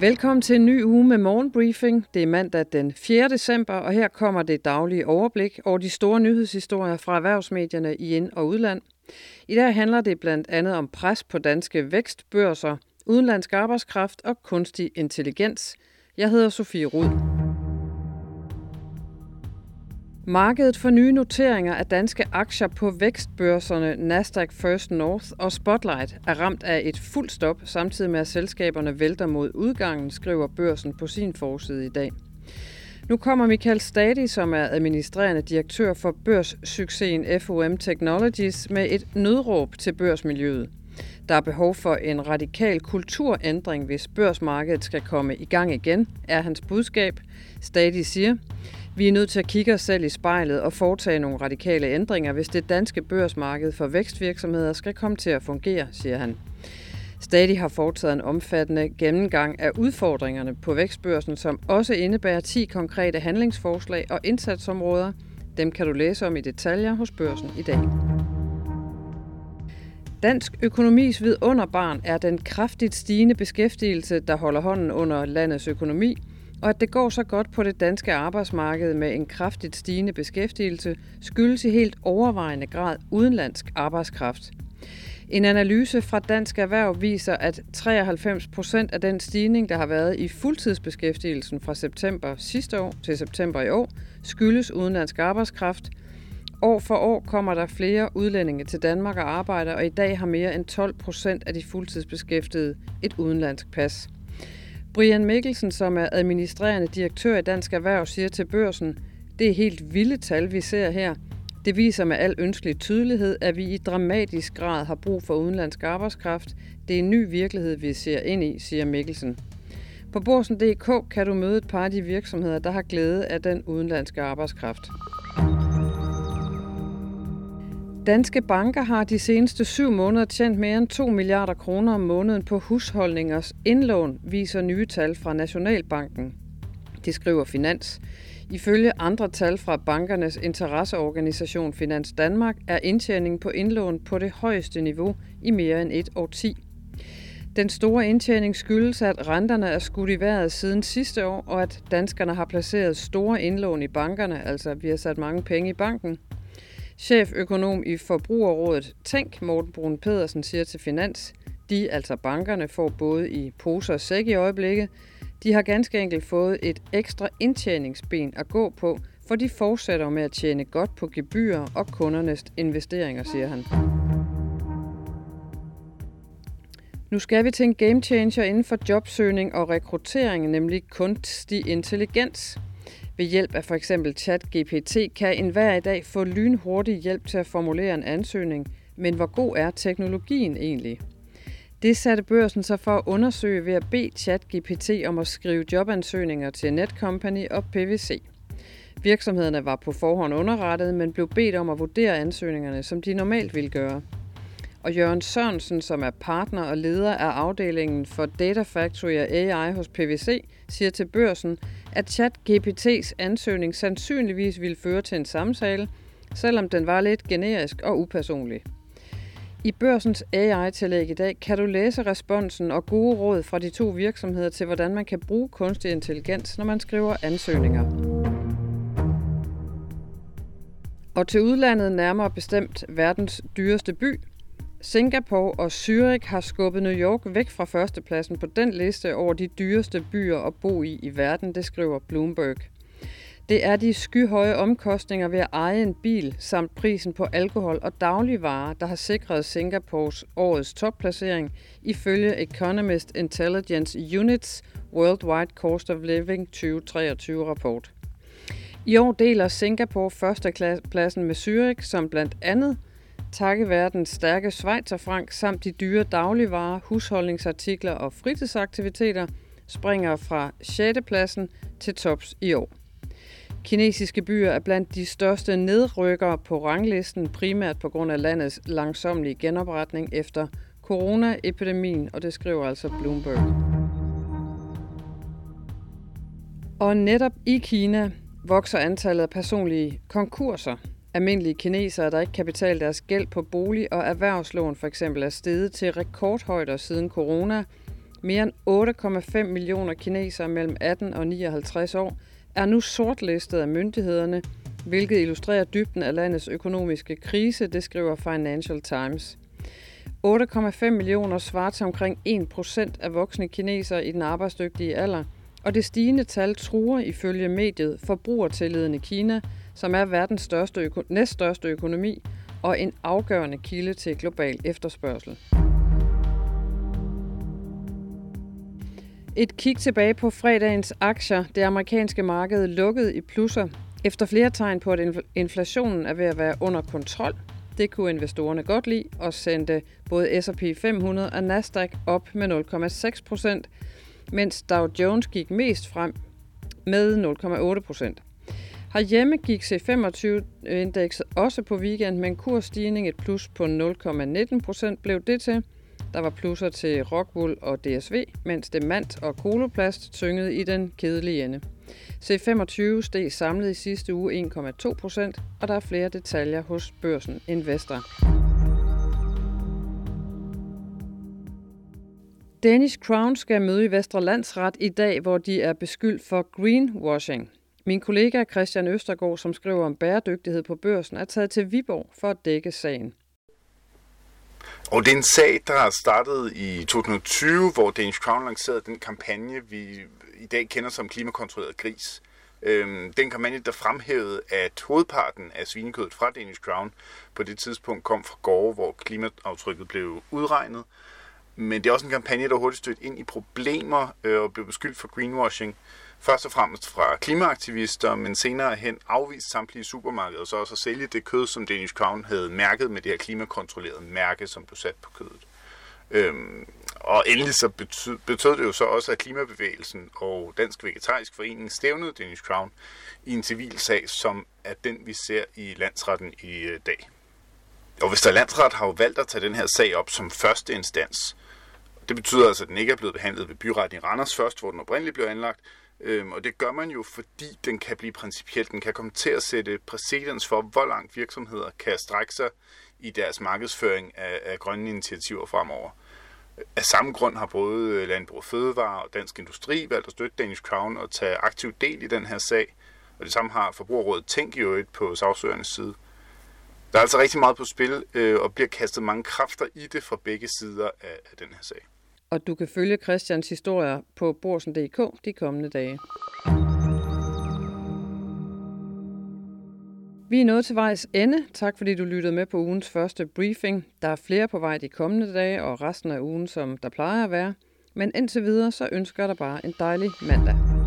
Velkommen til en ny uge med morgenbriefing. Det er mandag den 4. december, og her kommer det daglige overblik over de store nyhedshistorier fra erhvervsmedierne i ind- og udland. I dag handler det blandt andet om pres på danske vækstbørser, udenlandsk arbejdskraft og kunstig intelligens. Jeg hedder Sofie Rud. Markedet for nye noteringer af danske aktier på vækstbørserne Nasdaq First North og Spotlight er ramt af et fuldt stop, samtidig med at selskaberne vælter mod udgangen, skriver børsen på sin forside i dag. Nu kommer Michael Stadi, som er administrerende direktør for børssuccesen FOM Technologies, med et nødråb til børsmiljøet. Der er behov for en radikal kulturændring, hvis børsmarkedet skal komme i gang igen, er hans budskab. Stadi siger, vi er nødt til at kigge os selv i spejlet og foretage nogle radikale ændringer, hvis det danske børsmarked for vækstvirksomheder skal komme til at fungere, siger han. Stadig har foretaget en omfattende gennemgang af udfordringerne på vækstbørsen, som også indebærer 10 konkrete handlingsforslag og indsatsområder. Dem kan du læse om i detaljer hos børsen i dag. Dansk økonomis vidunderbarn er den kraftigt stigende beskæftigelse, der holder hånden under landets økonomi – og at det går så godt på det danske arbejdsmarked med en kraftigt stigende beskæftigelse, skyldes i helt overvejende grad udenlandsk arbejdskraft. En analyse fra Dansk Erhverv viser, at 93 procent af den stigning, der har været i fuldtidsbeskæftigelsen fra september sidste år til september i år, skyldes udenlandsk arbejdskraft. År for år kommer der flere udlændinge til Danmark og arbejder, og i dag har mere end 12 procent af de fuldtidsbeskæftigede et udenlandsk pas. Brian Mikkelsen, som er administrerende direktør i Dansk Erhverv, siger til børsen, det er helt vilde tal, vi ser her. Det viser med al ønskelig tydelighed, at vi i dramatisk grad har brug for udenlandsk arbejdskraft. Det er en ny virkelighed, vi ser ind i, siger Mikkelsen. På Borsen.dk kan du møde et par af de virksomheder, der har glæde af den udenlandske arbejdskraft. Danske banker har de seneste syv måneder tjent mere end 2 milliarder kroner om måneden på husholdningers indlån, viser nye tal fra Nationalbanken. Det skriver Finans. Ifølge andre tal fra bankernes interesseorganisation Finans Danmark er indtjeningen på indlån på det højeste niveau i mere end et årti. Den store indtjening skyldes, at renterne er skudt i vejret siden sidste år, og at danskerne har placeret store indlån i bankerne, altså vi har sat mange penge i banken, Cheføkonom i Forbrugerrådet Tænk, Morten Brun Pedersen, siger til Finans, de, altså bankerne, får både i poser og sæk i øjeblikket. De har ganske enkelt fået et ekstra indtjeningsben at gå på, for de fortsætter med at tjene godt på gebyrer og kundernes investeringer, siger han. Nu skal vi til en game changer inden for jobsøgning og rekruttering, nemlig kunstig intelligens. Ved hjælp af for eksempel ChatGPT kan enhver i dag få lynhurtig hjælp til at formulere en ansøgning, men hvor god er teknologien egentlig? Det satte børsen sig for at undersøge ved at bede ChatGPT om at skrive jobansøgninger til Netcompany og PVC. Virksomhederne var på forhånd underrettet, men blev bedt om at vurdere ansøgningerne, som de normalt ville gøre. Og Jørgen Sørensen, som er partner og leder af afdelingen for Data Factory og AI hos PVC, siger til børsen, at ChatGPT's ansøgning sandsynligvis ville føre til en samtale, selvom den var lidt generisk og upersonlig. I børsens AI-tillæg i dag kan du læse responsen og gode råd fra de to virksomheder til, hvordan man kan bruge kunstig intelligens, når man skriver ansøgninger. Og til udlandet nærmere bestemt verdens dyreste by, Singapore og Zürich har skubbet New York væk fra førstepladsen på den liste over de dyreste byer at bo i i verden, det skriver Bloomberg. Det er de skyhøje omkostninger ved at eje en bil, samt prisen på alkohol og dagligvarer, der har sikret Singapores årets topplacering ifølge Economist Intelligence Units Worldwide Cost of Living 2023-rapport. I år deler Singapore førstepladsen med Zürich, som blandt andet – takket være den stærke Schweizerfrank samt de dyre dagligvarer, husholdningsartikler og fritidsaktiviteter, springer fra 6. pladsen til tops i år. Kinesiske byer er blandt de største nedrykkere på ranglisten, primært på grund af landets langsomlige genopretning efter coronaepidemien, og det skriver altså Bloomberg. Og netop i Kina vokser antallet af personlige konkurser. Almindelige kinesere, der ikke kan betale deres gæld på bolig- og erhvervslån for eksempel er steget til rekordhøjder siden corona. Mere end 8,5 millioner kinesere mellem 18 og 59 år er nu sortlistet af myndighederne, hvilket illustrerer dybden af landets økonomiske krise, det skriver Financial Times. 8,5 millioner svarer til omkring 1% af voksne kinesere i den arbejdsdygtige alder, og det stigende tal truer ifølge mediet forbrugertilliden i Kina, som er verdens største øko- næststørste økonomi og en afgørende kilde til global efterspørgsel. Et kig tilbage på fredagens aktier. Det amerikanske marked lukkede i plusser. Efter flere tegn på, at inflationen er ved at være under kontrol. Det kunne investorerne godt lide og sendte både S&P 500 og Nasdaq op med 0,6 procent, mens Dow Jones gik mest frem med 0,8 procent. Herhjemme gik C25-indekset også på weekend med en kursstigning, et plus på 0,19 procent blev det til. Der var plusser til Rockwool og DSV, mens Demant og Koloplast tyngede i den kedelige ende. C25 steg samlet i sidste uge 1,2 procent, og der er flere detaljer hos børsen Investor. Danish Crown skal møde i Vestre Landsret i dag, hvor de er beskyldt for greenwashing. Min kollega Christian Østergaard, som skriver om bæredygtighed på børsen, er taget til Viborg for at dække sagen. Og det er en sag, der har startet i 2020, hvor Danish Crown lancerede den kampagne, vi i dag kender som klimakontrolleret gris. Øhm, den kampagne, der fremhævede, at hovedparten af svinekødet fra Danish Crown på det tidspunkt kom fra gårde, hvor klimaaftrykket blev udregnet. Men det er også en kampagne, der hurtigt stødte ind i problemer øh, og blev beskyldt for greenwashing. Først og fremmest fra klimaaktivister, men senere hen afvist samtlige supermarkeder, så også at sælge det kød, som Danish Crown havde mærket med det her klimakontrollerede mærke, som blev sat på kødet. Øhm, og endelig så betød, betød det jo så også, at Klimabevægelsen og Dansk Vegetarisk Forening stævnede Danish Crown i en civil sag, som er den, vi ser i landsretten i øh, dag. Og hvis der landsret har jo valgt at tage den her sag op som første instans, det betyder altså, at den ikke er blevet behandlet ved byretten i Randers først, hvor den oprindeligt blev anlagt, Øhm, og det gør man jo, fordi den kan blive principiel. Den kan komme til at sætte præcedens for, hvor langt virksomheder kan strække sig i deres markedsføring af, af grønne initiativer fremover. Af samme grund har både Landbrug Fødevare og Dansk Industri valgt at støtte Danish Crown og tage aktiv del i den her sag. Og det samme har Forbrugerrådet Tænk i øvrigt på sagsøgernes side. Der er altså rigtig meget på spil, øh, og bliver kastet mange kræfter i det fra begge sider af, af den her sag og du kan følge Christians historier på borsen.dk de kommende dage. Vi er nået til vejs ende. Tak fordi du lyttede med på ugens første briefing. Der er flere på vej de kommende dage og resten af ugen, som der plejer at være. Men indtil videre, så ønsker jeg dig bare en dejlig mandag.